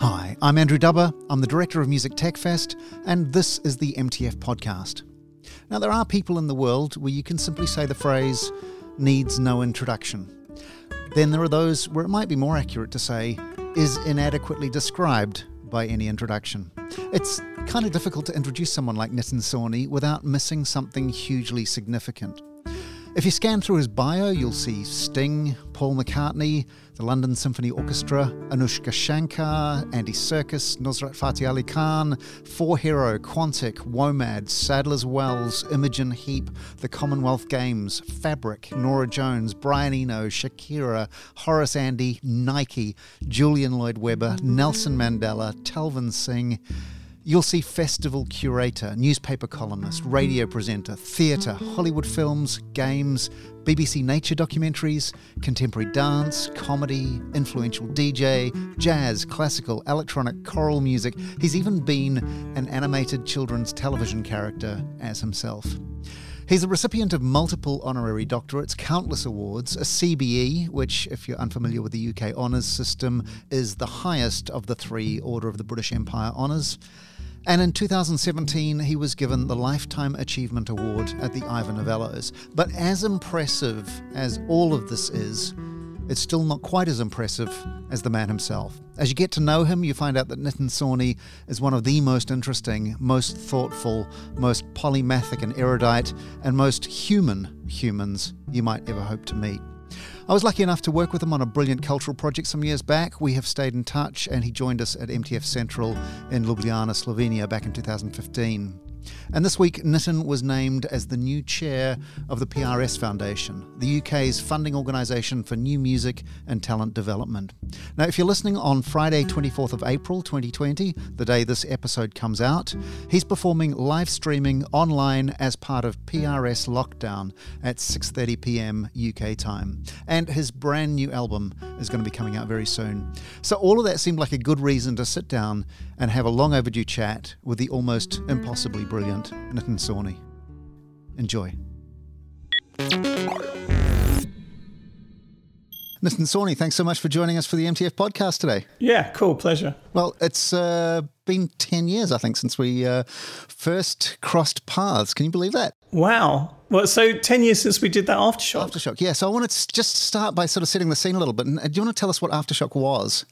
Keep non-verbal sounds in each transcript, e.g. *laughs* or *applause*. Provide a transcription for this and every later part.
Hi, I'm Andrew Dubber. I'm the director of Music Tech Fest, and this is the MTF podcast. Now, there are people in the world where you can simply say the phrase needs no introduction. Then there are those where it might be more accurate to say is inadequately described by any introduction. It's kind of difficult to introduce someone like Nitin Sawhney without missing something hugely significant. If you scan through his bio, you'll see Sting, Paul McCartney, the London Symphony Orchestra, Anoushka Shankar, Andy Serkis, Nusrat Fateh Ali Khan, Four Hero, Quantic, WOMAD, Sadler's Wells, Imogen Heap, the Commonwealth Games, Fabric, Norah Jones, Brian Eno, Shakira, Horace Andy, Nike, Julian Lloyd Webber, Nelson Mandela, Talvin Singh. You'll see festival curator, newspaper columnist, radio presenter, theatre, Hollywood films, games, BBC nature documentaries, contemporary dance, comedy, influential DJ, jazz, classical, electronic, choral music. He's even been an animated children's television character as himself. He's a recipient of multiple honorary doctorates, countless awards, a CBE, which, if you're unfamiliar with the UK honours system, is the highest of the three Order of the British Empire honours. And in 2017, he was given the Lifetime Achievement Award at the Ivor Novellos. But as impressive as all of this is, it's still not quite as impressive as the man himself. As you get to know him, you find out that Nitin Sawhney is one of the most interesting, most thoughtful, most polymathic and erudite, and most human humans you might ever hope to meet. I was lucky enough to work with him on a brilliant cultural project some years back. We have stayed in touch, and he joined us at MTF Central in Ljubljana, Slovenia, back in 2015. And this week, Nitin was named as the new chair of the PRS Foundation, the UK's funding organisation for new music and talent development. Now, if you're listening on Friday, 24th of April 2020, the day this episode comes out, he's performing live streaming online as part of PRS Lockdown at 6:30 p.m. UK time. And his brand new album is going to be coming out very soon. So all of that seemed like a good reason to sit down and have a long overdue chat with the almost impossibly brilliant Nitin Sawhney. Enjoy. Nitin Sawhney, thanks so much for joining us for the MTF podcast today. Yeah, cool, pleasure. Well, it's uh, been 10 years, I think, since we uh, first crossed paths. Can you believe that? Wow. Well, so 10 years since we did that Aftershock. Aftershock, yeah. So I want to just start by sort of setting the scene a little bit. Do you want to tell us what Aftershock was?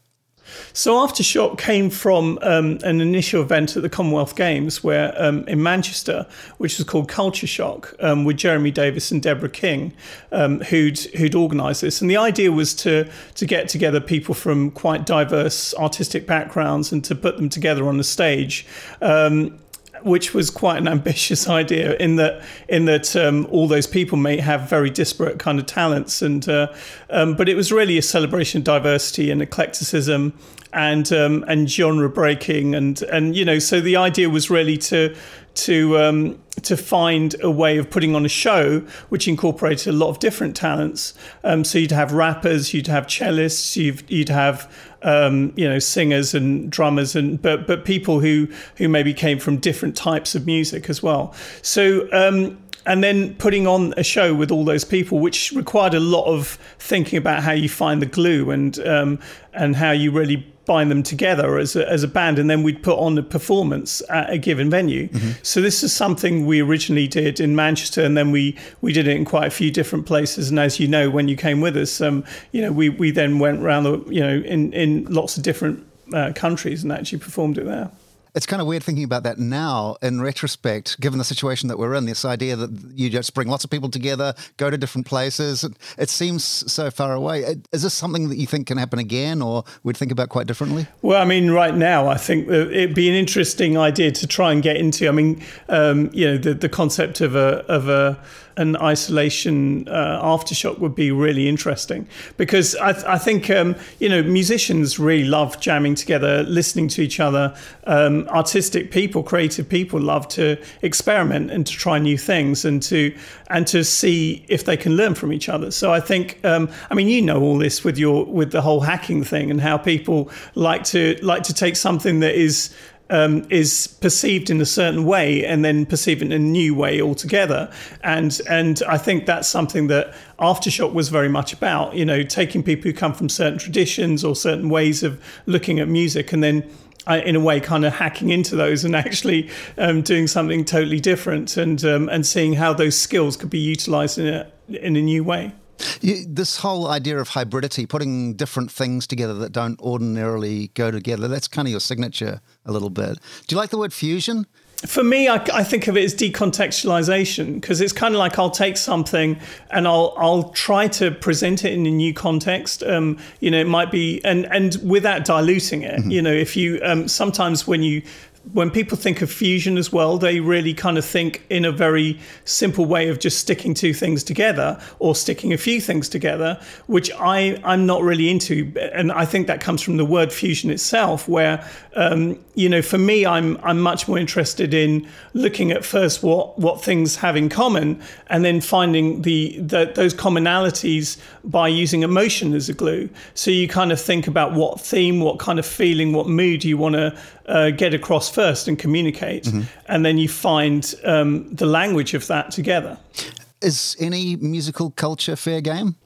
So Aftershock came from um, an initial event at the Commonwealth Games where um, in Manchester, which was called Culture Shock, um, with Jeremy Davis and Deborah King, um, who'd who'd organised this. And the idea was to to get together people from quite diverse artistic backgrounds and to put them together on the stage um, which was quite an ambitious *laughs* idea in that in that um, all those people may have very disparate kind of talents and uh, um, but it was really a celebration of diversity and eclecticism and um, and genre breaking and and you know so the idea was really to to um, to find a way of putting on a show which incorporated a lot of different talents. Um, so you'd have rappers, you'd have cellists, you'd, you'd have um, you know singers and drummers, and but but people who who maybe came from different types of music as well. So um, and then putting on a show with all those people, which required a lot of thinking about how you find the glue and um, and how you really bind them together as a, as a band, and then we'd put on a performance at a given venue. Mm-hmm. So this is something we originally did in Manchester, and then we we did it in quite a few different places. And as you know, when you came with us, um, you know, we we then went around the you know in in lots of different uh, countries and actually performed it there it's kind of weird thinking about that now in retrospect, given the situation that we're in. This idea that you just bring lots of people together, go to different places, it seems so far away. Is this something that you think can happen again, or would think about quite differently? Well, I mean, right now, I think it'd be an interesting idea to try and get into. I mean, um, you know, the the concept of a of a an isolation uh, aftershock would be really interesting because I, th- I think um, you know musicians really love jamming together, listening to each other. Um, artistic people, creative people, love to experiment and to try new things and to and to see if they can learn from each other. So I think um, I mean you know all this with your with the whole hacking thing and how people like to like to take something that is um, is perceived in a certain way and then perceived in a new way altogether. And and I think that's something that Aftershock was very much about. You know, taking people who come from certain traditions or certain ways of looking at music and then uh, in a way, kind of hacking into those and *laughs* actually um, doing something totally different, and um, and seeing how those skills could be utilized in a in a new way. You, this whole idea of hybridity, putting different things together that don't ordinarily go together, that's kind of your signature a little bit. Do you like the word fusion? For me, I, I think of it as decontextualization because it's kind of like I'll take something and I'll I'll try to present it in a new context. Um, you know, it might be and and without diluting it. Mm-hmm. You know, if you um, sometimes when you when people think of fusion as well, they really kind of think in a very simple way of just sticking two things together or sticking a few things together, which I, I'm not really into. And I think that comes from the word fusion itself, where, um, you know, for me, I'm, I'm much more interested in looking at first what, what things have in common and then finding the, the those commonalities by using emotion as a glue. So you kind of think about what theme, what kind of feeling, what mood you want to uh, get across first and communicate, mm-hmm. and then you find um, the language of that together. Is any musical culture fair game?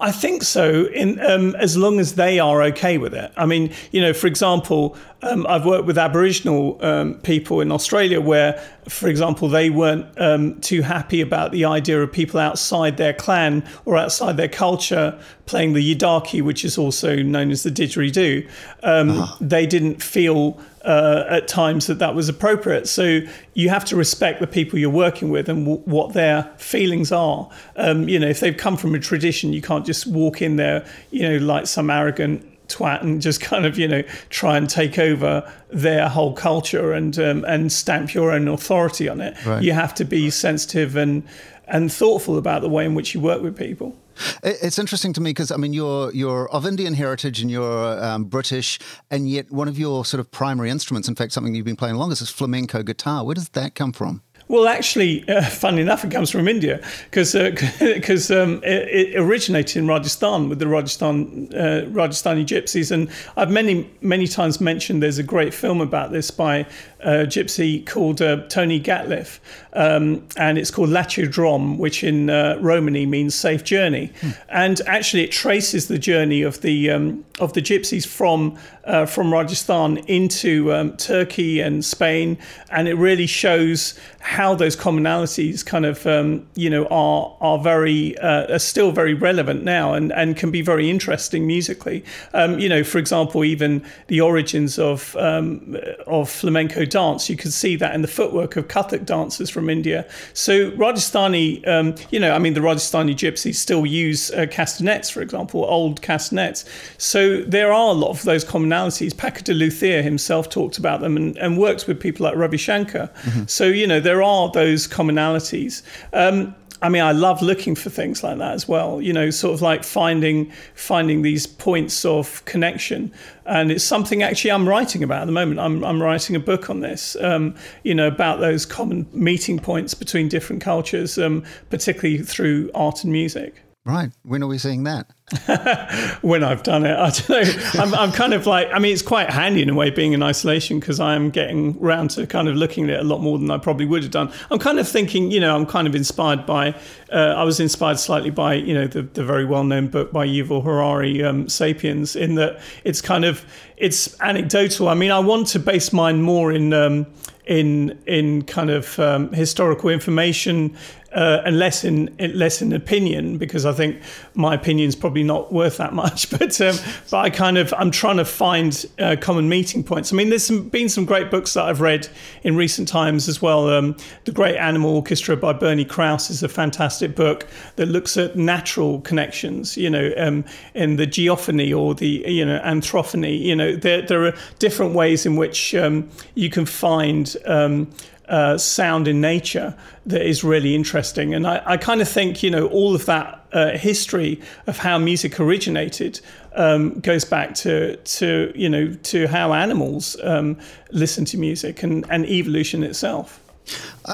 I think so, in um, as long as they are okay with it. I mean, you know, for example, um, I've worked with Aboriginal um, people in Australia where, for example, they weren't um, too happy about the idea of people outside their clan or outside their culture playing the yidaki, which is also known as the didgeridoo. Uh-huh. They didn't feel uh, at times that that was appropriate. So you have to respect the people you're working with and w- what their feelings are. Um, you know, if they've come from a tradition, you can't just walk in there, you know, like some arrogant twat and just *laughs* kind of you know try and take over their whole culture and um, and stamp your own authority on it. Right. You have to be sensitive and and thoughtful about the way in which you work with people. It's interesting to me because I mean you're you're of Indian heritage and you're um, British, and yet one of your sort of primary instruments, in fact, something you've been playing longest, is flamenco guitar. Where does that come from? Well, actually, uh, funnily enough, it comes from India because because uh, *laughs* um, it, it, originated in Rajasthan with the Rajasthan uh, Rajasthani gypsies, and I've many many times mentioned there's a great film about this by a gypsy called uh, Tony Gatlif, um, and it's called Latcho Drom, which in uh, Romany means safe journey, hmm. and actually it traces the journey of the um, of the gypsies from uh, from Rajasthan into um, Turkey and Spain, and it really shows how those commonalities kind of um, you know are are very uh, are still very relevant now and, and can be very interesting musically. Um, you know, for example, even the origins of um, of flamenco dance, you can see that in the footwork of Kathak dancers from India. So Rajasthani, um, you know, I mean, the Rajasthani gypsies still use uh, castanets, for example, old castanets. So there are a lot of those commonalities. Paco de Lucia himself talked about them and, and works with people like Ravi Shankar. Mm-hmm. So you know, there are those commonalities. Um, I mean, I love looking for things like that as well. You know, sort of like finding finding these points of connection, and it's something actually I'm writing about at the moment. I'm I'm writing a book on this. Um, you know, about those common meeting points between different cultures, um, particularly through art and music. Right. When are we seeing that? *laughs* when I've done it, I don't know. I'm, I'm, kind of like, I mean, it's quite handy in a way being in isolation because I'm getting round to kind of looking at it a lot more than I probably would have done. I'm kind of thinking, you know, I'm kind of inspired by, uh, I was inspired slightly by, you know, the, the very well known book by Yuval Harari, um, Sapiens, in that it's kind of, it's anecdotal. I mean, I want to base mine more in, um, in in kind of um, historical information uh, and less in less in opinion because I think my opinion is probably not worth that much. *laughs* But um, but I kind of I'm trying to find uh, common meeting points. I mean, there's some, been some great books that I've read in recent times as well. Um, the Great Animal Orchestra by Bernie Krause is a fantastic book that looks at natural connections. You know, um, in the geophony or the you know anthrophony. You know, there there are different ways in which um, you can find um, uh, sound in nature that is really interesting. And I, I kind of think, you know, all of that uh, history of how music originated um, goes back to, to, you know, to how animals um, listen to music and, and evolution itself.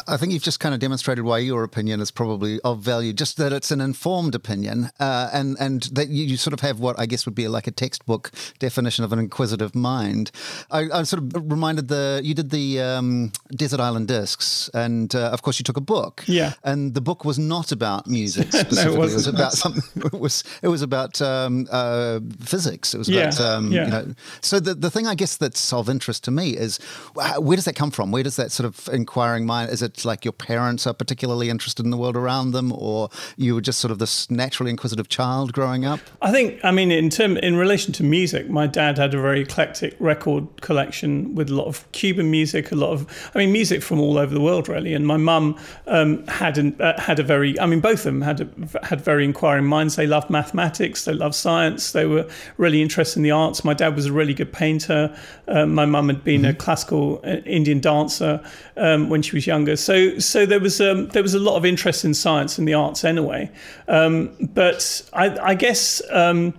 I think you've just kind of demonstrated why your opinion is probably of value, just that it's an informed opinion, uh, and and that you, you, sort of have what I guess would be like a textbook definition of an inquisitive mind. I, I sort of reminded the you did the um, Desert Island Discs, and uh, of course you took a book, yeah, and the book was not about music specifically. *laughs* no, it, it, was about something. It was it was about um, uh, physics. It was yeah, about um, yeah. you know. So the the thing I guess that's of interest to me is where does that come from? Where does that sort of inquiring mind? Is it like your parents are particularly interested in the world around them, or you were just sort of this naturally inquisitive child growing up? I think, I mean, in term in relation to music, my dad had a very eclectic record collection with a lot of Cuban music, a lot of, I mean, music from all over the world, really. And my mum um, had an, uh, had a very, I mean, both of them had a, had very inquiring minds. They loved mathematics, they loved science, they were really interested in the arts. My dad was a really good painter. Uh, my mum had been mm-hmm. a classical uh, Indian dancer um, when she was younger. So so there was um, there was a lot of interest in science and the arts anyway. Um, but I, I guess um,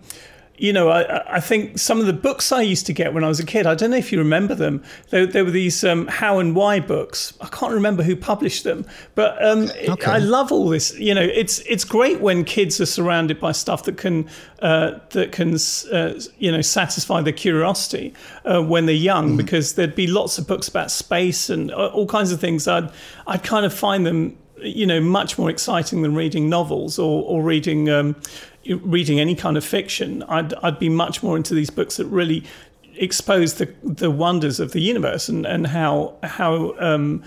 you know, I, I, think some of the books I used to get when I was a kid, I don't know if you remember them. There, there were these um, How and Why books. I can't remember who published them, but um, okay. I love all this. You know, it's it's great when kids are surrounded by stuff that can uh, that can uh, you know satisfy their curiosity uh, when they're young, mm. because there'd be lots of books about space and uh, all kinds of things. I'd I'd kind of find them you know much more exciting than reading novels or or reading. Um, reading any kind of fiction, I'd, I'd be much more into these books that really expose the the wonders of the universe and and how how um,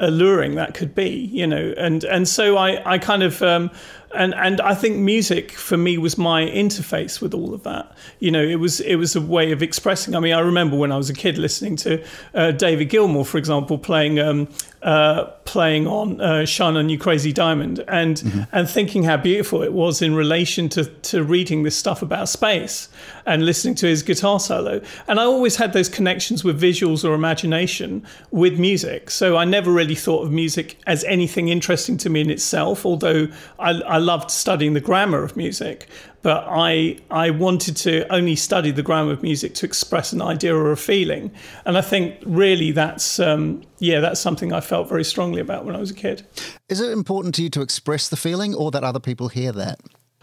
alluring that could be, you know. And and so I I kind of um, and and I think music for me was my interface with all of that. You know, it was it was a way of expressing. I mean, I remember when I was a kid listening to uh, David Gilmour, for example, playing um, uh, playing on uh, "Shine On You Crazy Diamond," and mm-hmm. and thinking how beautiful it was in relation to to reading this stuff about space and listening to his guitar solo. And I always had those connections with visuals or imagination with music. So I never really thought of music as anything interesting to me in itself, although I, I I loved studying the grammar of music, but I I wanted to only study the grammar of music to express an idea or a feeling, and I think really that's um, yeah that's something I felt very strongly about when I was a kid. Is it important to you to express the feeling, or that other people hear that?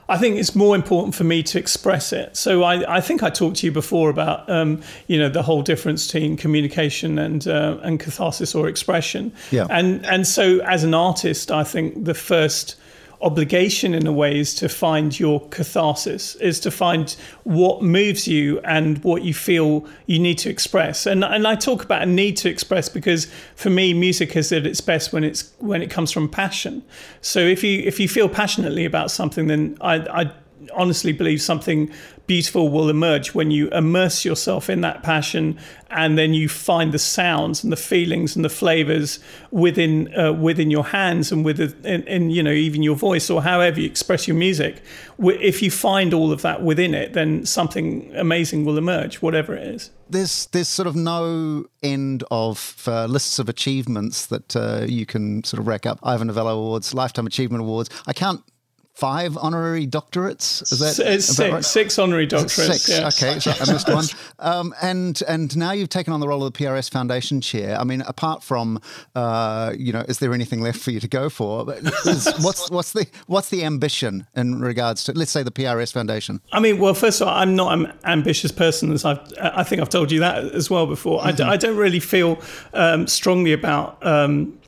I think it's more important for me to express it. So I, I think I talked to you before about um, you know the whole difference between communication and uh, and catharsis or expression. Yeah. And and so as an artist, I think the first obligation in a way is to find your catharsis is to find what moves you and what you feel you need to express. And and I talk about a need to express because for me music is at its best when it's when it comes from passion. So if you if you feel passionately about something then I I honestly believe something beautiful will emerge when you immerse yourself in that passion and then you find the sounds and the feelings and the flavors within uh, within your hands and within in, in, you know even your voice or however you express your music. If you find all of that within it then something amazing will emerge whatever it is. There's there's sort of no end of uh, lists of achievements that uh, you can sort of rack up. Ivor Novello Awards, Lifetime Achievement Awards. I can't five honorary doctorates. Is that, six, right? six honorary doctorates? Six. Yeah. Okay, so I missed one. *laughs* Um, and and now you've taken on the role of the PRS Foundation chair. I mean, apart from uh, you know, is there anything left for you to go for? Is, *laughs* what's what's the what's the ambition in regards to let's say the PRS Foundation? I mean, well, first of all, I'm not an ambitious person, as I've I think I've told you that as well before. Mm-hmm. I d- I don't really feel um, strongly about. Um,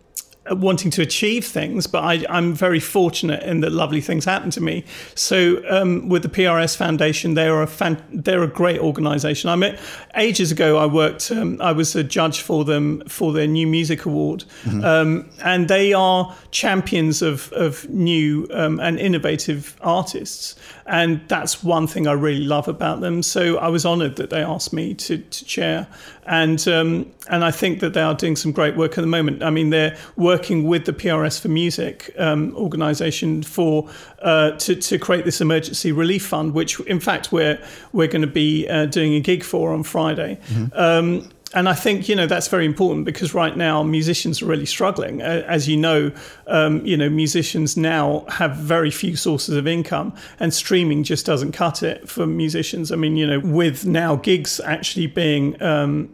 wanting to achieve things, but I, am very fortunate in that lovely things happen to me. So um, with the PRS Foundation, they are a fan, they're a great organisation. I met ages ago. I worked. Um, I was a judge for them for their New Music Award, mm-hmm. um, and they are champions of of new um, and innovative artists. And that's one thing I really love about them. So I was honoured that they asked me to, to chair, and um, and I think that they are doing some great work at the moment. I mean, they're working with the PRS for Music um, organisation for uh, to to create this emergency relief fund, which in fact we're we're going to be uh, doing a gig for on Friday. Mm-hmm. Um, and I think you know that's very important because right now musicians are really struggling. As you know, um, you know musicians now have very few sources of income, and streaming just doesn't cut it for musicians. I mean, you know, with now gigs actually being um,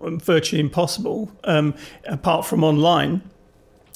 virtually impossible, um, apart from online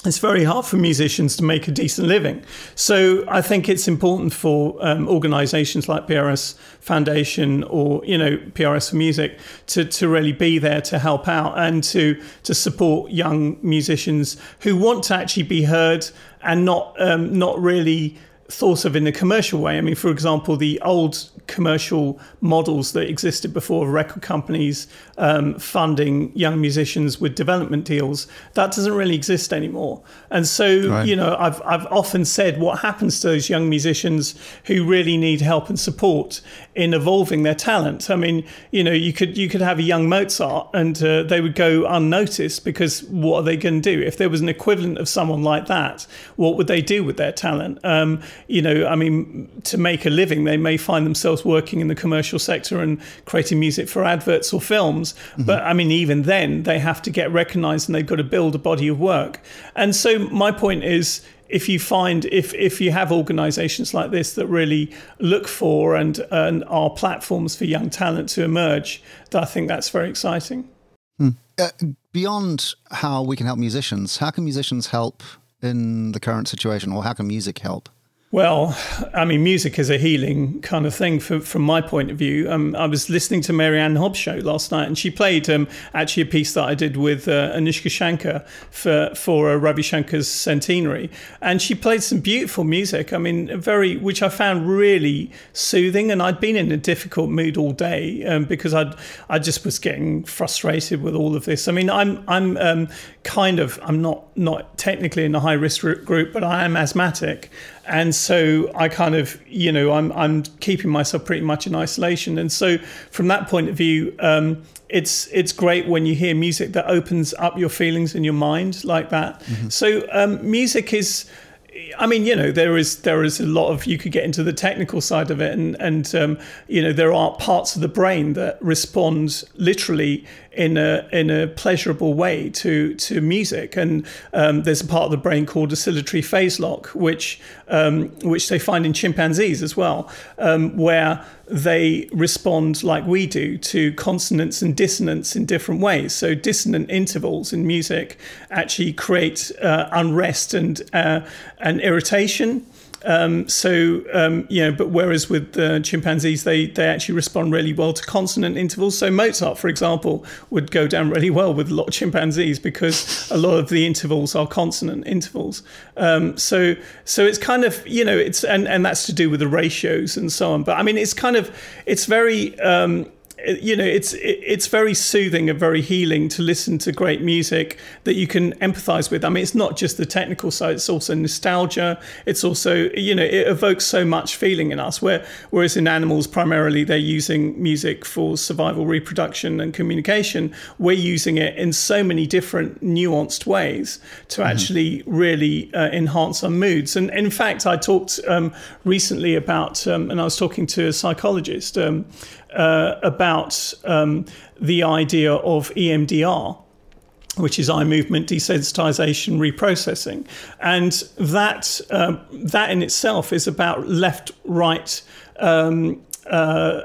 it's very hard for musicians to make a decent living. So I think it's important for um, organisations like PRS Foundation or you know PRS for Music to, to really be there to help out and to to support young musicians who want to actually be heard and not um, not really thought of in a commercial way. I mean, for example, the old commercial models that existed before record companies um, funding young musicians with development deals, that doesn't really exist anymore. And so, right. you know, I've, I've often said what happens to those young musicians who really need help and support in evolving their talent. I mean, you know, you could you could have a young Mozart and uh, they would go unnoticed because what are they going to do? If there was an equivalent of someone like that, what would they do with their talent? Um, you know, I mean, to make a living, they may find themselves working in the commercial sector and creating music for adverts or films. Mm-hmm. But I mean, even then, they have to get recognized and they've got to build a body of work. And so, my point is, if you find if if you have organizations like this that really look for and and are platforms for young talent to emerge i think that's very exciting hmm. uh, beyond how we can help musicians how can musicians help in the current situation or how can music help well, I mean, music is a healing kind of thing for, from my point of view. Um, I was listening to Mary Anne Hobbs show last night, and she played um, actually a piece that I did with uh, Anoushka Shankar for for uh, Ravi Shankar's centenary, and she played some beautiful music. I mean, very which I found really soothing. And I'd been in a difficult mood all day um, because I I just was getting frustrated with all of this. I mean, I'm I'm um, kind of I'm not not technically in a high risk group, but I am asthmatic and so I kind of, you know, I'm I'm keeping myself pretty much in isolation. And so from that point of view, um, it's it's great when you hear music that opens up your feelings and your mind like that. Mm-hmm. So um, music is. I mean, you know, there is there is a lot of you could get into the technical side of it, and and um, you know there are parts of the brain that respond literally in a in a pleasurable way to to music. And um, there's a part of the brain called oscillatory phase lock, which um, which they find in chimpanzees as well, um, where they respond like we do to consonance and dissonance in different ways. So dissonant intervals in music actually create uh, unrest and uh, and irritation. Um, so um, you know, but whereas with the chimpanzees, they they actually respond really well to consonant intervals. So Mozart, for example, would go down really well with a lot of chimpanzees because a lot of the intervals are consonant intervals. Um, so so it's kind of you know it's and and that's to do with the ratios and so on. But I mean, it's kind of it's very um, you know, it's it's very soothing and very healing to listen to great music that you can empathize with. I mean, it's not just the technical side; it's also nostalgia. It's also, you know, it evokes so much feeling in us. Where whereas in animals, primarily they're using music for survival, reproduction, and communication. We're using it in so many different nuanced ways to mm-hmm. actually really uh, enhance our moods. And in fact, I talked um, recently about, um, and I was talking to a psychologist. Um, uh, about um, the idea of EMDR which is eye movement desensitization reprocessing, and that um, that in itself is about left right. Um, uh,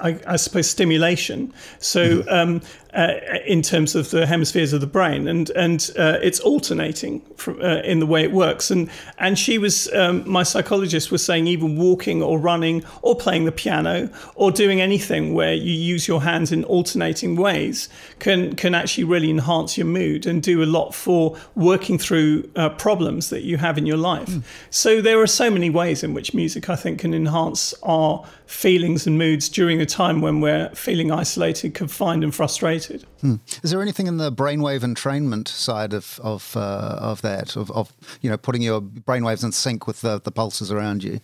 I, I, suppose stimulation. So mm-hmm. um, uh, in terms of the hemispheres of the brain, and and uh, it's alternating from, uh, in the way it works. And and she was um, my psychologist was saying even walking or running or playing the piano or doing anything where you use your hands in alternating ways can can actually really enhance your mood and do a lot for working through uh, problems that you have in your life. Mm. So there are so many ways in which music I think can enhance our feelings and moods during a time when we're feeling isolated, confined, and frustrated rated? Hmm. Is there anything in the brainwave entrainment side of of uh, of that of, of you know putting your brainwaves in sync with the, the pulses around you?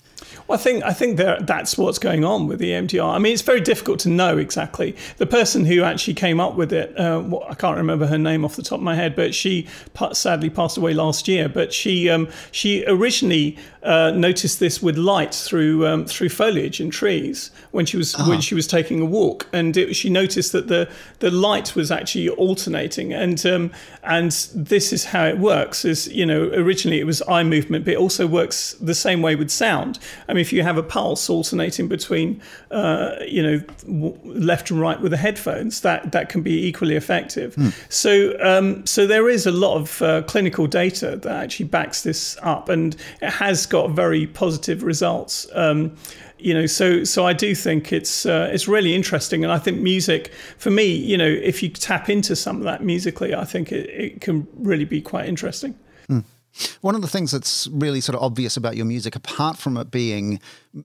Well, I think I think there, that's what's going on with the EMDR. I mean, it's very difficult to know exactly. The person who actually came up with it, uh, I can't remember her name off the top of my head, but she sadly passed away last year. But she um, she originally uh, noticed this with light through um, through foliage in trees when she was uh-huh. when she was taking a walk, and it, she noticed that the the light was was actually alternating, and um, and this is how it works. Is you know originally it was eye movement, but it also works the same way with sound. I mean, if you have a pulse alternating between uh, you know left and right with the headphones, that that can be equally effective. Mm. So um, so there is a lot of uh, clinical data that actually backs this up, and it has got very positive results. Um, you know so so i do think it's uh, it's really interesting and i think music for me you know if you tap into some of that musically i think it, it can really be quite interesting mm. One of the things that's really sort of obvious about your music, apart from it being,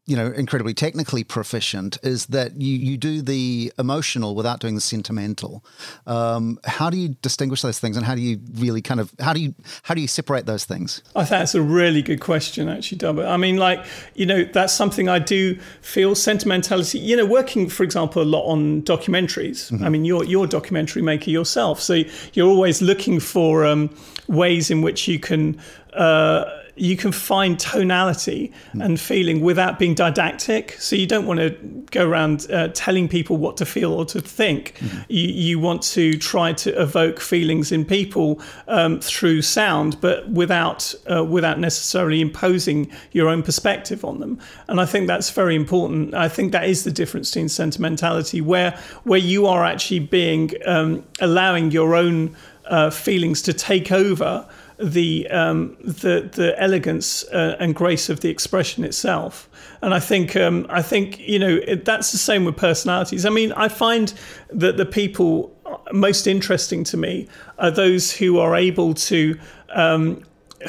you know, incredibly technically proficient, is that you, you do the emotional without doing the sentimental. Um, how do you distinguish those things, and how do you really kind of how do you how do you separate those things? I think that's a really good question, actually, Dubber. I mean, like you know, that's something I do feel sentimentality. You know, working, for example, a lot on documentaries. Mm-hmm. I mean, you're you're a documentary maker yourself, so you're always looking for um, ways in which you can uh, you can find tonality mm. and feeling without being didactic. So you don't want to go around uh, telling people what to feel or to think. Mm-hmm. You, you, want to try to evoke feelings in people um, through sound, but without uh, without necessarily imposing your own perspective on them. And I think that's very important. I think that is the difference between sentimentality, where where you are actually being um, allowing your own uh, feelings to take over the um, the the elegance uh, and grace of the expression itself. And I think um, I think you know it, that's the same with personalities. I mean, I find that the people most interesting to me are those who are able to um,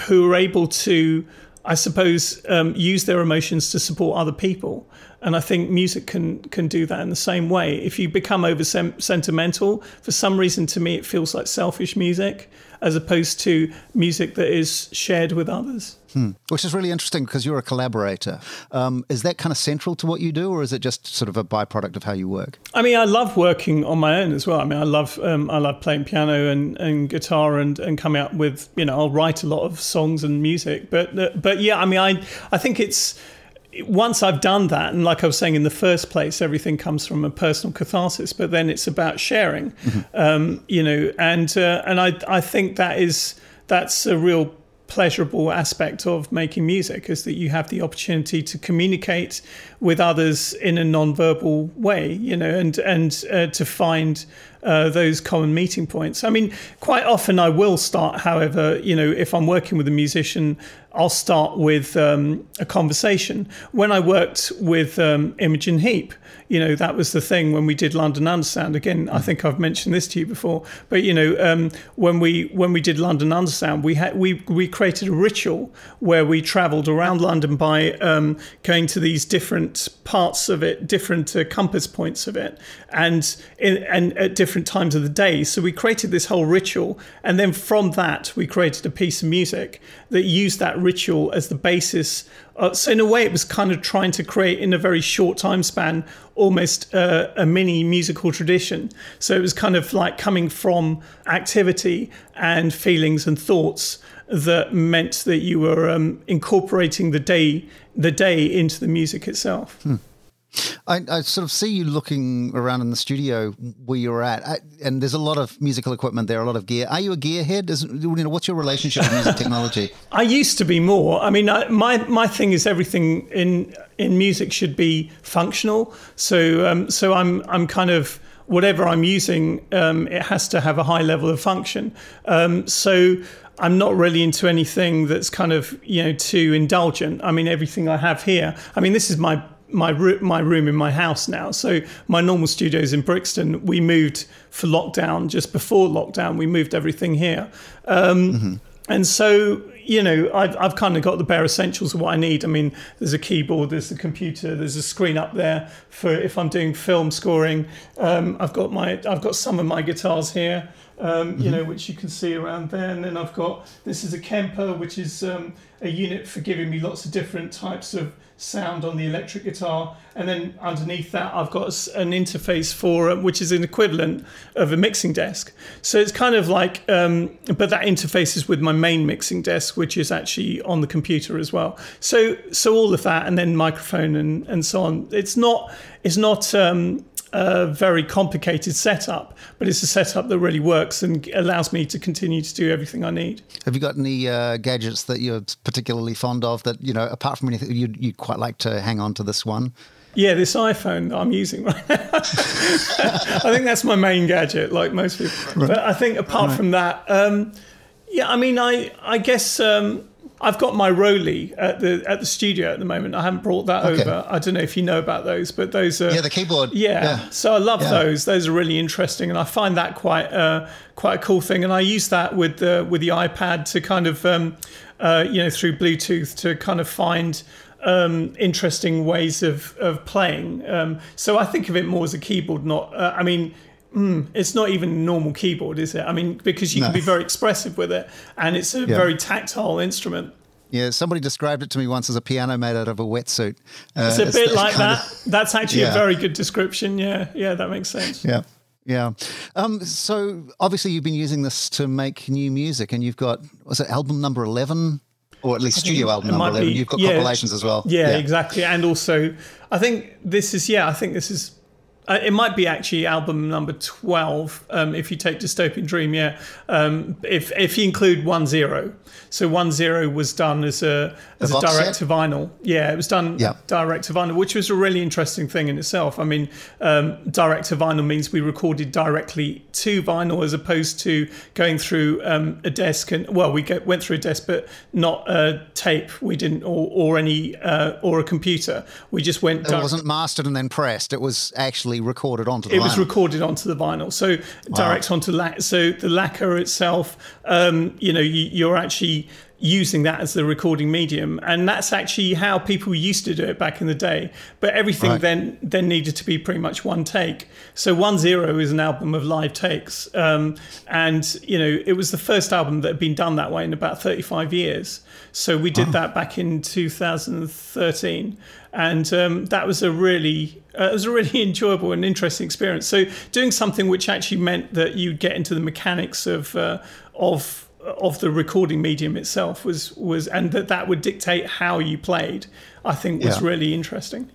who are able to, I suppose, um, use their emotions to support other people. And I think music can can do that in the same way. If you become over sentimental, for some reason, to me, it feels like selfish music as opposed to music that is shared with others. Hmm. Which is really interesting because you're a collaborator. Um, is that kind of central to what you do, or is it just sort of a byproduct of how you work? I mean, I love working on my own as well. I mean, I love um, I love playing piano and, and guitar and, and coming out with you know I'll write a lot of songs and music. But uh, but yeah, I mean, I I think it's once I've done that, and like I was saying in the first place, everything comes from a personal catharsis, but then it's about sharing, mm-hmm. um, you know, and uh, and I I think that is that's a real pleasurable aspect of making music is that you have the opportunity to communicate with others in a non-verbal way, you know, and and uh, to find uh, those common meeting points. I mean, quite often I will start, however, you know, if I'm working with a musician, I'll start with um, a conversation. When I worked with um, Imogen Heap, you know, that was the thing when we did London Undersound. Again, I think I've mentioned this to you before, but you know, um, when we when we did London Undersound, we had we we created a ritual where we travelled around London by um, going to these different parts of it, different uh, compass points of it, and in, and at different times of the day. So we created this whole ritual, and then from that we created a piece of music that used that ritual as the basis. Uh, so in a way, it was kind of trying to create in a very short time span almost uh, a mini musical tradition. So it was kind of like coming from activity and feelings and thoughts that meant that you were um, incorporating the day the day into the music itself. Hmm. I, I, sort of see you looking around in the studio where you're at, I, and there's a lot of musical equipment there, a lot of gear. Are you a gearhead? Is, you know, what's your relationship with music technology? *laughs* I used to be more. I mean, I, my my thing is everything in in music should be functional. So um, so I'm I'm kind of whatever I'm using, um, it has to have a high level of function. Um, so I'm not really into anything that's kind of you know too indulgent. I mean, everything I have here. I mean, this is my my my room in my house now. So my normal studio is in Brixton. We moved for lockdown just before lockdown. We moved everything here, um, mm-hmm. and so you know I've I've kind of got the bare essentials of what I need. I mean, there's a keyboard, there's a computer, there's a screen up there for if I'm doing film scoring. Um, I've got my I've got some of my guitars here. Um, mm-hmm. you know, which you can see around there. And then I've got this is a Kemper, which is um, a unit for giving me lots of different types of sound on the electric guitar, and then underneath that I've got an interface for uh, which is an equivalent of a mixing desk. So it's kind of like, um, but that interface is with my main mixing desk, which is actually on the computer as well. So so all of that, and then microphone and and so on. It's not it's not. Um, a very complicated setup, but it's a setup that really works and allows me to continue to do everything I need. Have you got any uh, gadgets that you're particularly fond of that, you know, apart from anything, you'd, you'd quite like to hang on to this one? Yeah, this iPhone that I'm using right now. *laughs* I think that's my main gadget, like most people. Right. But I think apart right. from that, um, yeah, I mean, I I guess um, I've got my ROLI at the at the studio at the moment. I haven't brought that okay. over. I don't know if you know about those, but those are yeah the keyboard. Yeah, yeah. so I love yeah. those. Those are really interesting, and I find that quite uh, quite a cool thing. And I use that with the with the iPad to kind of um, uh, you know through Bluetooth to kind of find. Um, interesting ways of of playing. Um, so I think of it more as a keyboard, not. Uh, I mean, Mm, it's not even a normal keyboard, is it? I mean, because you no. can be very expressive with it, and it's a yeah. very tactile instrument. Yeah, somebody described it to me once as a piano made out of a wetsuit. Uh, it's a bit like that. Of, That's actually yeah. a very good description. Yeah, yeah, that makes sense. Yeah. Yeah. Um, so obviously you've been using this to make new music and you've got was it album number eleven? Or at least studio album number eleven. Be, you've got yeah, compilations as well. Yeah, yeah, exactly. And also I think this is yeah, I think this is uh, it might be actually album number 12 um, if you take Dystopian Dream, yeah. Um, if, if you include 1 0. So 1 0 was done as a, as a direct to vinyl. Yeah, it was done yeah. direct to vinyl, which was a really interesting thing in itself. I mean, um, direct to vinyl means we recorded directly to vinyl as opposed to going through um, a desk and, well, we get, went through a desk, but not a tape. We didn't, or, or any, uh, or a computer. We just went. It wasn't mastered and then pressed. It was actually actually recorded onto the it vinyl. was recorded onto the vinyl so direct wow. onto la- so the lacquer itself um, you know you, are actually using that as the recording medium and that's actually how people used to do it back in the day but everything right. then then needed to be pretty much one take so one zero is an album of live takes um, and you know it was the first album that had been done that way in about 35 years so we did wow. that back in 2013 and um, that was a really uh, it was a really *laughs* enjoyable and interesting experience. So doing something which actually meant that you'd get into the mechanics of uh, of of the recording medium itself was was and that that would dictate how you played. I think was yeah. really interesting.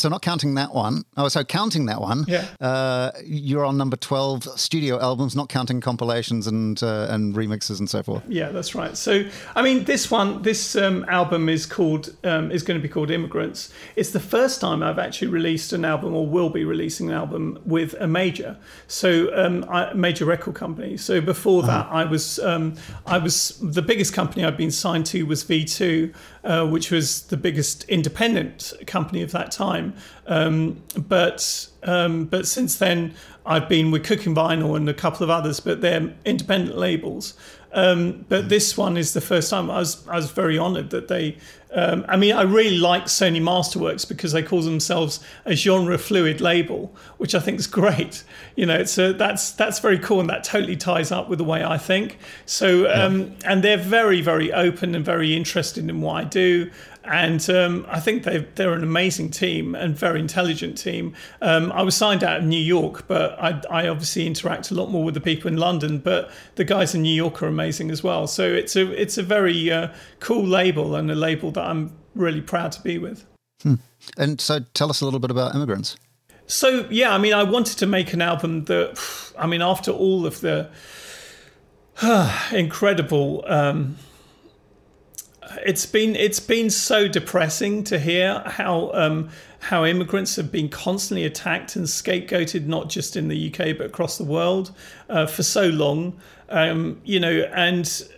So not counting that one. Oh, so counting that one. Yeah. Uh, you're on number twelve studio albums, not counting compilations and uh, and remixes and so forth. Yeah, that's right. So I mean, this one, this um, album is called um, is going to be called Immigrants. It's the first time I've actually released an album or will be releasing an album with a major, so um, a major record company. So before that, uh-huh. I was um, I was the biggest company I'd been signed to was V2, uh, which was the biggest independent company of that time. Um, but um, but since then, I've been with Cooking Vinyl and a couple of others, but they're independent labels. Um, but this one is the first time I was I was very honoured that they. Um, I mean, I really like Sony Masterworks because they call themselves a genre fluid label, which I think is great. You know, it's a, that's that's very cool, and that totally ties up with the way I think. So, um, yeah. and they're very very open and very interested in what I do and um, I think they they're an amazing team and very intelligent team. Um, I was signed out of New York, but I, I, obviously interact a lot more with the people in London. But the guys in New York are amazing as well. So it's a it's a very uh, cool label and a label that I'm really proud to be with. Hmm. And so, tell us a little bit about Immigrants. So yeah, I mean, I wanted to make an album that, I mean, after all of the *sighs* incredible. Um, it's been it's been so depressing to hear how um, how immigrants have been constantly attacked and scapegoated, not just in the UK but across the world, uh, for so long. Um, you know, and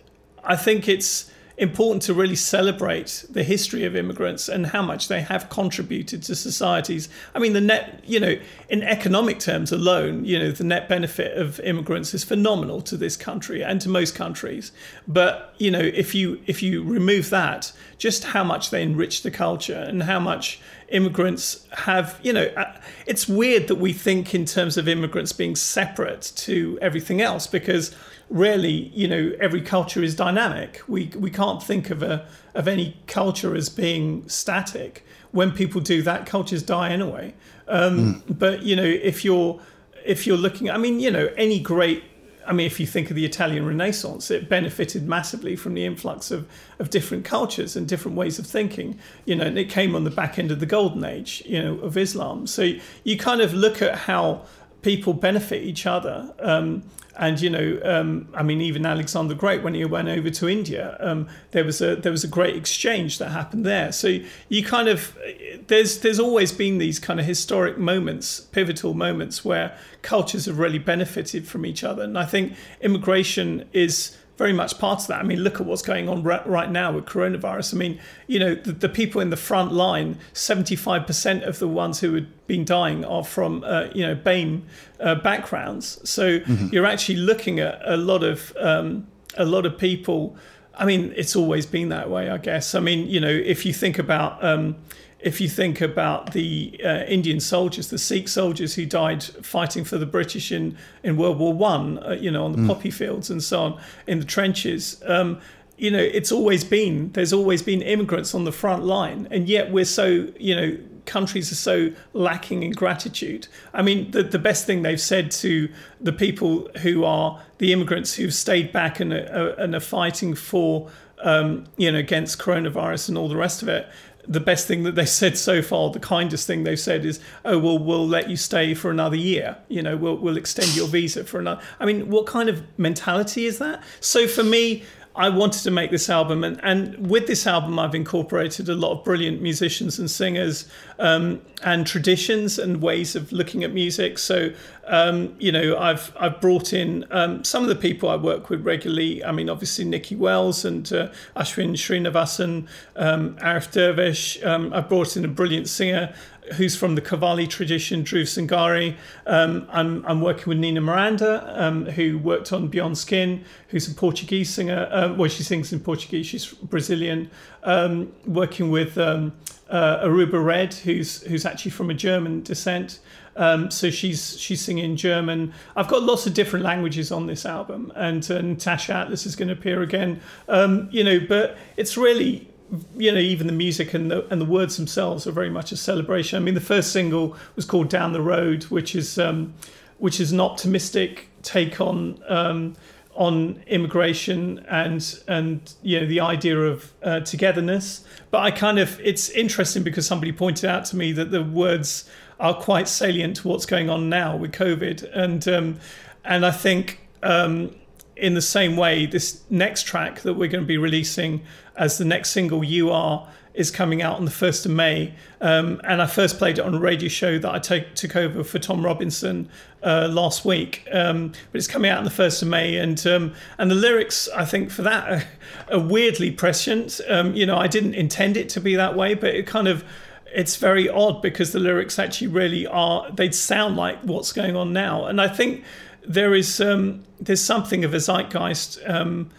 I think it's important to really celebrate the history of immigrants and how much they have contributed to societies. I mean, the net, you know, in economic terms alone, you know, the net benefit of immigrants is phenomenal to this country and to most countries. But you know, if you if you remove that, just how much they enrich the culture and how much immigrants have, you know, uh, it's weird that we think in terms of immigrants being separate to everything else because really, you know, every culture is dynamic. We we can't think of a of any culture as being static. When people do that, cultures die anyway. Um, mm. But you know, if you're if you're looking, I mean, you know, any great I mean, if you think of the Italian Renaissance, it benefited massively from the influx of, of different cultures and different ways of thinking. You know, and it came on the back end of the Golden Age, you know, of Islam. So you kind of look at how people benefit each other. Um, and you know, um, I mean, even Alexander the Great, when he went over to India, um, there was a there was a great exchange that happened there. So you kind of there's there's always been these kind of historic moments, pivotal moments where cultures have really benefited from each other, and I think immigration is very much part of that. I mean, look at what's going on right now with coronavirus. I mean, you know, the, the people in the front line, 75% of the ones who have been dying are from, uh, you know, BAME uh, backgrounds. So mm-hmm. you're actually looking at a lot of um, a lot of people. I mean, it's always been that way, I guess. I mean, you know, if you think about um, if you think about the uh, Indian soldiers, the Sikh soldiers who died fighting for the British in, in World War One, uh, you know, on the mm. poppy fields and so on, in the trenches, um, you know, it's always been there's always been immigrants on the front line, and yet we're so you know countries are so lacking in gratitude. I mean, the, the best thing they've said to the people who are the immigrants who've stayed back and are, and are fighting for, um, you know, against coronavirus and all the rest of it, the best thing that they said so far, the kindest thing they've said is, "Oh, well, we'll let you stay for another year. You know, we'll we'll extend your visa for another." I mean, what kind of mentality is that? So for me, I wanted to make this album, and, and with this album, I've incorporated a lot of brilliant musicians and singers, um, and traditions and ways of looking at music. So, um, you know, I've I've brought in um, some of the people I work with regularly. I mean, obviously Nicki Wells and uh, Ashwin Srinivasan, um, Aref Durvesh. Um, I've brought in a brilliant singer who's from the Qawwali tradition, Dhruv Sangari. Um, I'm, I'm working with Nina Miranda, um, who worked on Beyond Skin, who's a Portuguese singer. Um, well, she sings in Portuguese, she's Brazilian. Um, working with um, uh, Aruba Red, who's, who's actually from a German descent. Um, so she's she's singing German. I've got lots of different languages on this album, and uh, Natacha Atlas is going to appear again. Um, you know, but it's really you know, even the music and the and the words themselves are very much a celebration. I mean, the first single was called "Down the Road," which is um, which is an optimistic take on um, on immigration and and you know the idea of uh, togetherness. But I kind of it's interesting because somebody pointed out to me that the words are quite salient to what's going on now with COVID, and um, and I think. Um, in the same way, this next track that we're going to be releasing as the next single, You Are, is coming out on the 1st of May. Um, and I first played it on a radio show that I take, took over for Tom Robinson uh, last week. Um, but it's coming out on the 1st of May. And um, and the lyrics, I think, for that are, are weirdly prescient. Um, you know, I didn't intend it to be that way, but it kind of. It's very odd because the lyrics actually really are, they sound like what's going on now. And I think there is um, there's something of a zeitgeist, um,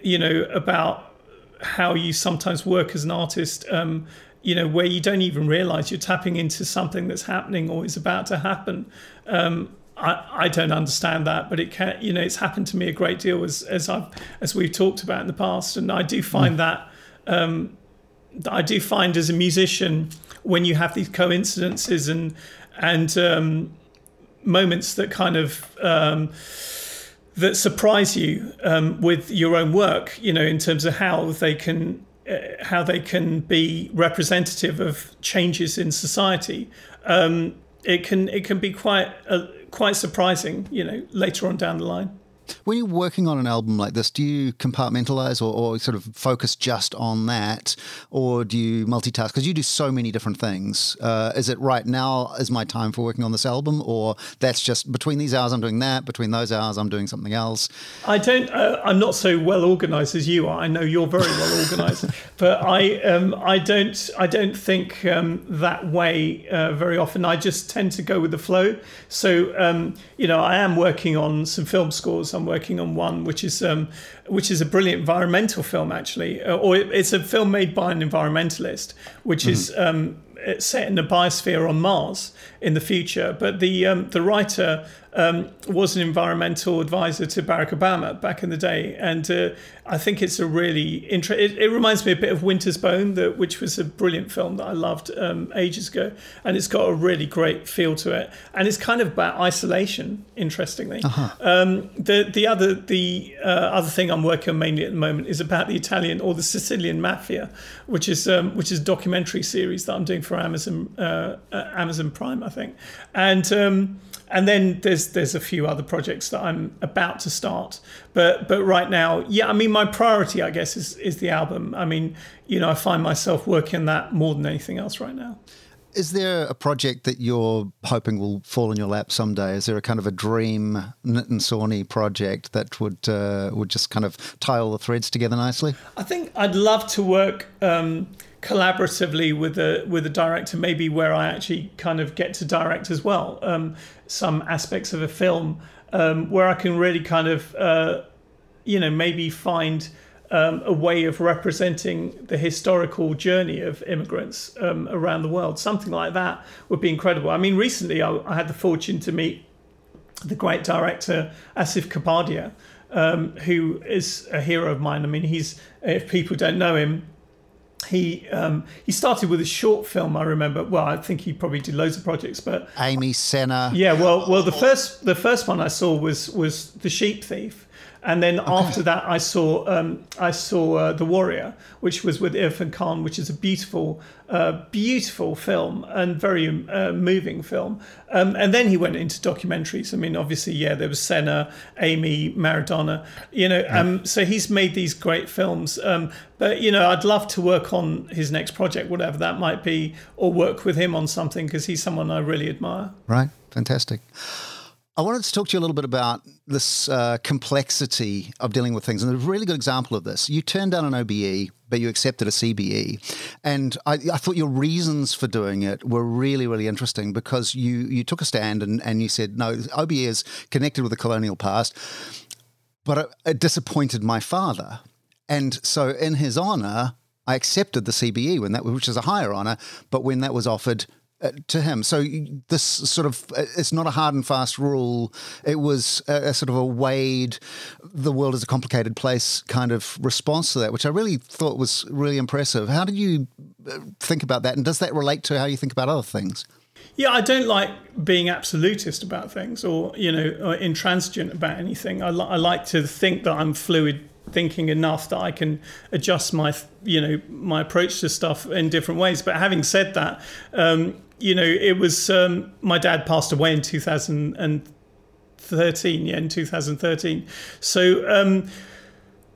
you know, about how you sometimes work as an artist. Um, you know, where you don't even realize you're tapping into something that's happening or is about to happen. Um, I, I don't understand that, but it can, you know, it's happened to me a great deal as as I've as we've talked about in the past, and I do find mm. that um, I do find as a musician when you have these coincidences and and um, moments that kind of um, that surprise you um, with your own work. You know, in terms of how they can uh, how they can be representative of changes in society. Um, it can it can be quite uh, quite surprising. You know, later on down the line. When you're working on an album like this, do you compartmentalize or, or sort of focus just on that, or do you multitask? Because you do so many different things. Uh, is it right now is my time for working on this album, or that's just between these hours I'm doing that, between those hours I'm doing something else? I don't. Uh, I'm not so well organized as you are. I know you're very well organized, *laughs* but I um, I don't I don't think um, that way uh, very often. I just tend to go with the flow. So um, you know, I am working on some film scores I'm working on one which is um, which is a brilliant environmental film actually, uh, or it's a film made by an environmentalist, which mm-hmm. is um, set in the biosphere on Mars in the future. But the um, the writer um, was an environmental advisor to Barack Obama back in the day, and uh, I think it's a really interesting. It, it, reminds me a bit of Winter's Bone, that, which was a brilliant film that I loved um, ages ago, and it's got a really great feel to it, and it's kind of about isolation. Interestingly, uh-huh. um, the the other the uh, other thing I'm working on mainly at the moment is about the Italian or the Sicilian mafia, which is um, which is a documentary series that I'm doing for Amazon uh, uh Amazon Prime, I think, and um, and then there's there's a few other projects that I'm about to start. But but right now, yeah, I mean my priority, I guess, is is the album. I mean, you know, I find myself working that more than anything else right now. Is there a project that you're hoping will fall in your lap someday? Is there a kind of a dream Nitin Sawhney project that would uh, would just kind of tie all the threads together nicely? I think I'd love to work. Um, collaboratively with a with a director, maybe where I actually kind of get to direct as well um, some aspects of a film, um, where I can really kind of uh, you know maybe find um, a way of representing the historical journey of immigrants um, around the world. Something like that would be incredible. I mean, recently I, I had the fortune to meet the great director Asif Kapadia. Um, who is a hero of mine? I mean, he's if people don't know him, he um, he started with a short film. I remember. Well, I think he probably did loads of projects, but Amy Senna. Yeah. Well, well, the first the first one I saw was was the Sheep Thief, and then okay. after that, I saw um, I saw uh, The Warrior, which was with Irfan Khan, which is a beautiful, uh, beautiful film and very uh, moving film. Um, and then he went into documentaries. I mean, obviously, yeah, there was Senna, Amy, Maradona. You know, um, so he's made these great films. Um, but you know, I'd love to work on his next project, whatever that might be, or work with him on something because he's someone I really admire. Right, fantastic. I wanted to talk to you a little bit about this uh, complexity of dealing with things. And a really good example of this, you turned down an OBE, but you accepted a CBE. And I, I, thought your reasons for doing it were really, really interesting because you, you took a stand and, and you said, no, OBE is connected with the colonial past, but it, it disappointed my father. And so, in his honor, I accepted the CBE when that, which is a higher honor, but when that was offered, to him. So this sort of uh, it's not a hard and fast rule. It was a, a, sort of a wade. The world is a complicated place kind of response to that, which I really thought was really impressive. How did you uh, think about that, and does that relate to how you think about other things? Yeah, I don't like being absolutist about things or you know or intransigent about anything. I, li- I like to think that I'm fluid thinking enough that I can adjust my you know my approach to stuff in different ways. But having said that, um, you know, it was um, my dad passed away in 2013. Yeah, in 2013. So. Um,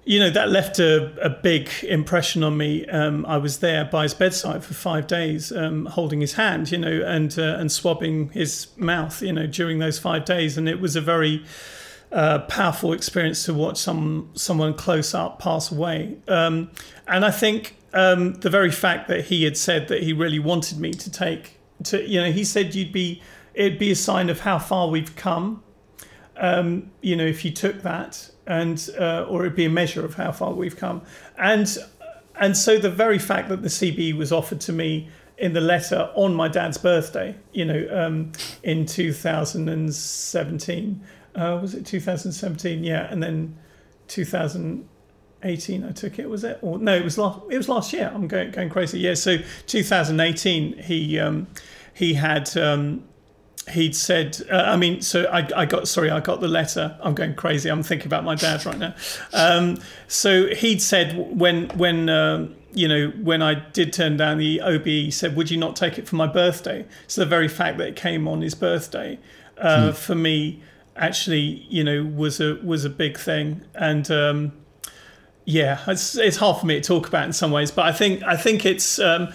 you know that left a, a big impression on me. Um, I was there by his bedside for five days, um, holding his hand, you know, and uh, and swabbing his mouth, you know, during those five days, and it was a very uh, powerful experience to watch some someone close up pass away. Um, and I think um, the very fact that he had said that he really wanted me to take to you know he said you'd be it'd be a sign of how far we've come um, you know if you took that and uh, or it'd be a measure of how far we've come. And and so the very fact that the CBE was offered to me in the letter on my dad's birthday you know um, in 2017 uh, was it 2017 yeah and then 2018 I took it was it? Or no it was last it was last year. I'm going going crazy. Yeah so 2018 he um, he had um, he'd said uh, i mean so I, I, got sorry i got the letter. I'm going crazy. I'm thinking about my dad right now. Um, so he'd said when when um, you know when i did turn down the OBE he said would you not take it for my birthday? So the very fact that it came on his birthday uh, hmm. for me actually you know was a was a big thing. And um, yeah it's, it's hard for me to talk about in some ways but i think i think it's um,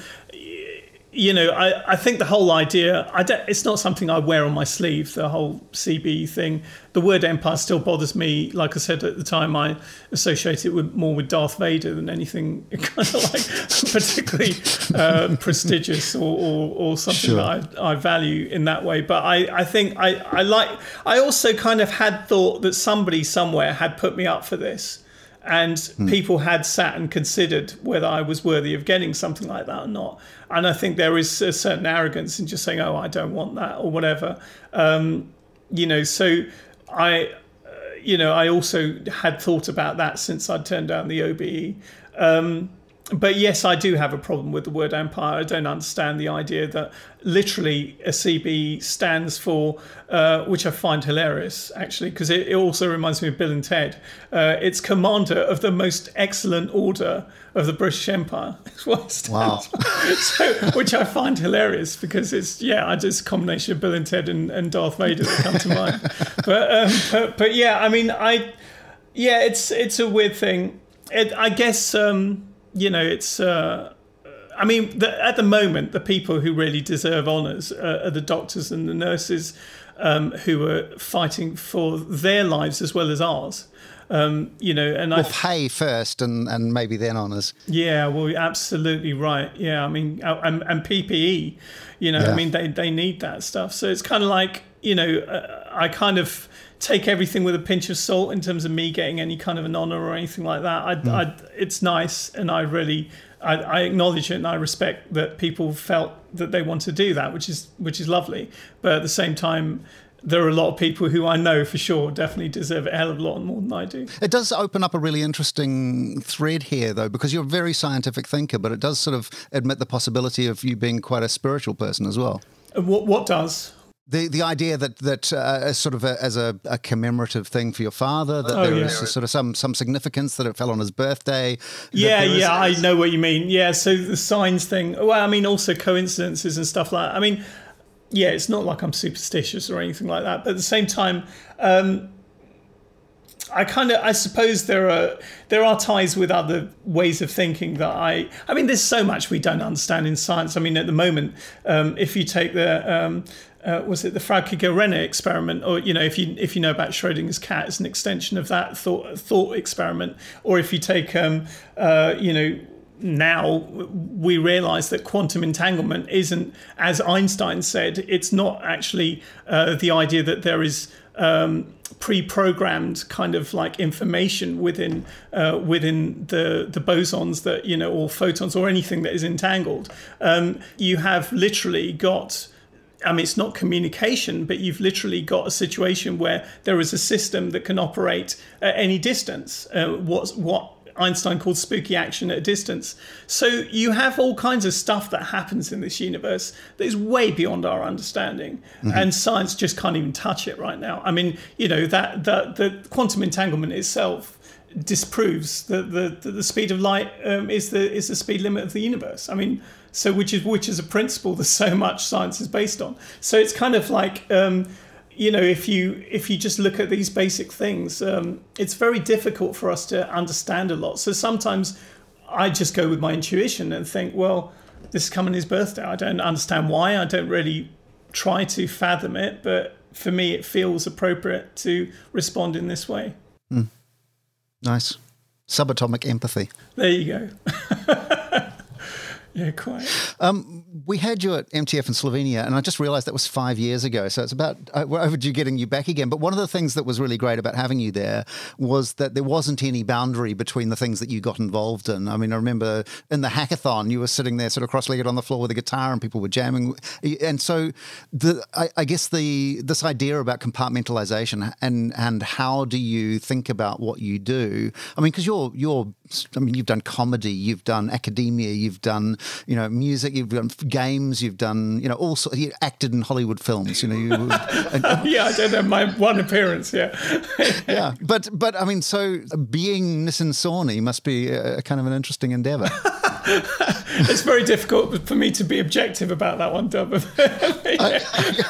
you know, I, I think the whole idea, I it's not something I wear on my sleeve, the whole CBE thing. The word empire still bothers me. Like I said at the time, I associate it with more with Darth Vader than anything *laughs* kind of like particularly uh, prestigious or, or, or something sure. that I, I, value in that way. But I, I think I, I like, I also kind of had thought that somebody somewhere had put me up for this and mm. people had sat and considered whether I was worthy of getting something like that or not. And I think there is a certain arrogance in just saying, "Oh, I don't want that" or whatever. Um, you know, so I, uh, you know, I also had thought about that since I'd turned down the OBE. Um, but yes, I do have a problem with the word empire. I don't understand the idea that literally a CBE stands for, uh, which I find hilarious actually, because it, it, also reminds me of Bill and Ted. Uh, it's commander of the most excellent order of the British Empire. *laughs* wow. so, which I find hilarious because it's, yeah, I just a combination of Bill and Ted and, and Darth Vader that come to mind. *laughs* But, um, but, but yeah, I mean, I, yeah, it's, it's a weird thing. It, I guess, um, you know, it's. Uh, I mean, the, at the moment, the people who really deserve honours uh, are the doctors and the nurses um, who are fighting for their lives as well as ours. Um, you know, and well, I pay first, and and maybe then honours. Yeah, well, absolutely right. Yeah, I mean, uh, and, and PPE. You know, yeah. I mean, they they need that stuff. So it's kind of like you know, uh, I kind of take everything with a pinch of salt in terms of me getting any kind of an honor or anything like that. I, mm. I, it's nice, and I really I, I, acknowledge it and I respect that people felt that they want to do that, which is which is lovely. But at the same time, there are a lot of people who I know for sure definitely deserve a hell of a lot more than I do. It does open up a really interesting thread here, though, because you're a very scientific thinker, but it does sort of admit the possibility of you being quite a spiritual person as well. What what does? The the idea that that uh, sort of a, as a, a, commemorative thing for your father that oh, there yeah. is sort of some some significance that it fell on his birthday. Yeah, yeah, I know what you mean. Yeah, so the signs thing. Well, I mean, also coincidences and stuff like. That. I mean, yeah, it's not like I'm superstitious or anything like that, but at the same time. Um, I kind of, I suppose there are there are ties with other ways of thinking that I. I mean, there's so much we don't understand in science. I mean, at the moment, um, if you take the um, uh, was it the Frauke-George experiment, or you know, if you if you know about Schrodinger's cat, it's an extension of that thought thought experiment. Or if you take, um, uh, you know, now we realize that quantum entanglement isn't, as Einstein said, it's not actually uh, the idea that there is. Um, pre-programmed kind of like information within uh, within the the bosons that you know or photons or anything that is entangled um, you have literally got I mean, it's not communication, but you've literally got a situation where there is a system that can operate at any distance. Uh, what's what Einstein called spooky action at a distance. So you have all kinds of stuff that happens in this universe that is way beyond our understanding, mm-hmm. and science just can't even touch it right now. I mean, you know that that the quantum entanglement itself disproves that the, the, the speed of light um, is the is the speed limit of the universe. I mean, so which is which is a principle that so much science is based on. So it's kind of like um, you know if you if you just look at these basic things, um, it's very difficult for us to understand a lot. So sometimes I just go with my intuition and think, well, this is coming his birthday. I don't understand why. I don't really try to fathom it, but for me, it feels appropriate to respond in this way. Mm. Nice. Subatomic empathy. There you go. *laughs* Yeah, quite. Um, we had you at MTF in Slovenia, and I just realised that was five years ago. So it's about uh, we're overdue getting you back again. But one of the things that was really great about having you there was that there wasn't any boundary between the things that you got involved in. I mean, I remember in the hackathon, you were sitting there sort of cross-legged on the floor with a guitar, and people were jamming. And so, the I, I guess the this idea about compartmentalization and and how do you think about what you do? I mean, because you're you're I mean, you've done comedy, you've done academia, you've done, you know, music, you've done games, you've done, you know, all sorts. You acted in Hollywood films, you know. You, *laughs* and, *laughs* yeah, I did have my one appearance. Yeah, *laughs* yeah, but but I mean, so being Nitin Sawhney must be a, a kind of an interesting endeavour. *laughs* it's very difficult for me to be objective about that one, Dub. *laughs* I,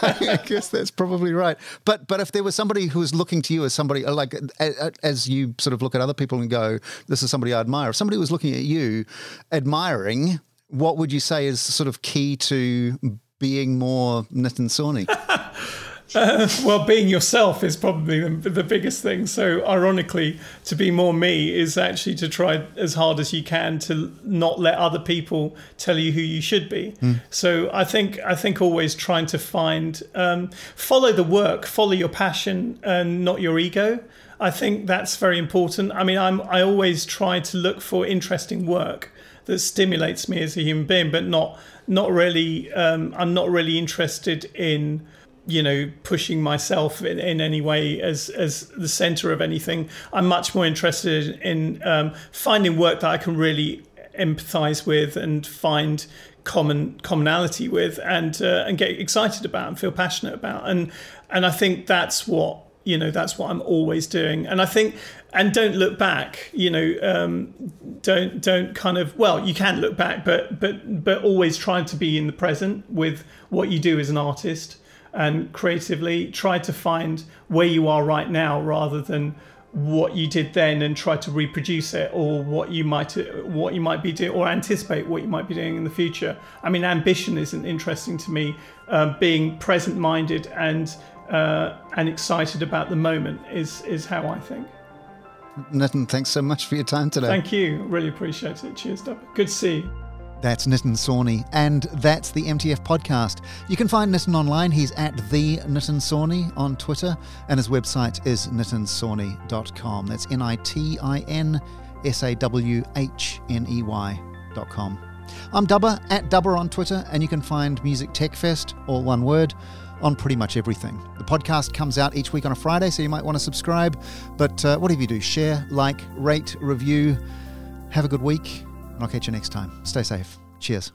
I, I, guess that's probably right. But but if there was somebody who was looking to you as somebody uh, like uh, uh, as you sort of look at other people and go, this is somebody I admire. If somebody was looking at you, admiring, what would you say is sort of key to being more Nitin Sawhney? *laughs* Uh, *laughs* well, being yourself is probably the, the, biggest thing. So, ironically, to be more me is actually to try as hard as you can to not let other people tell you who you should be. Mm. So, I think I think always trying to find um, follow the work, follow your passion, and not your ego. I think that's very important. I mean, I'm I always try to look for interesting work that stimulates me as a human being, but not not really. Um, I'm not really interested in you know pushing myself in, in any way as as the center of anything. I'm much more interested in um, finding work that i can really empathize with and find common commonality with and uh, and get excited about and feel passionate about. And and i think that's what you know that's what i'm always doing. And i think and don't look back you know um, don't don't kind of well you can look back but but but always trying to be in the present with what you do as an artist and creatively try to find where you are right now rather than what you did then and try to reproduce it or what you might what you might be doing or anticipate what you might be doing in the future i mean ambition isn't interesting to me um, being present minded and uh, and excited about the moment is is how i think Nitin, thanks so much for your time today. Thank you. Really appreciate it. Cheers, Dub. Good to see you. That's Nitin Sawhney, and that's the MTF podcast. You can find Nitin online. He's at the Nitin Sawhney on Twitter, and his website is nitinsawhney.com. That's N I T I N S A W H N E Y.com. I'm Dubber at Dubber on Twitter, and you can find Music Tech Fest, all one word, on pretty much everything. The podcast comes out each week on a Friday, so you might want to subscribe. But uh, whatever you do, share, like, rate, review. Have a good week, and I'll catch you next time. Stay safe. Cheers.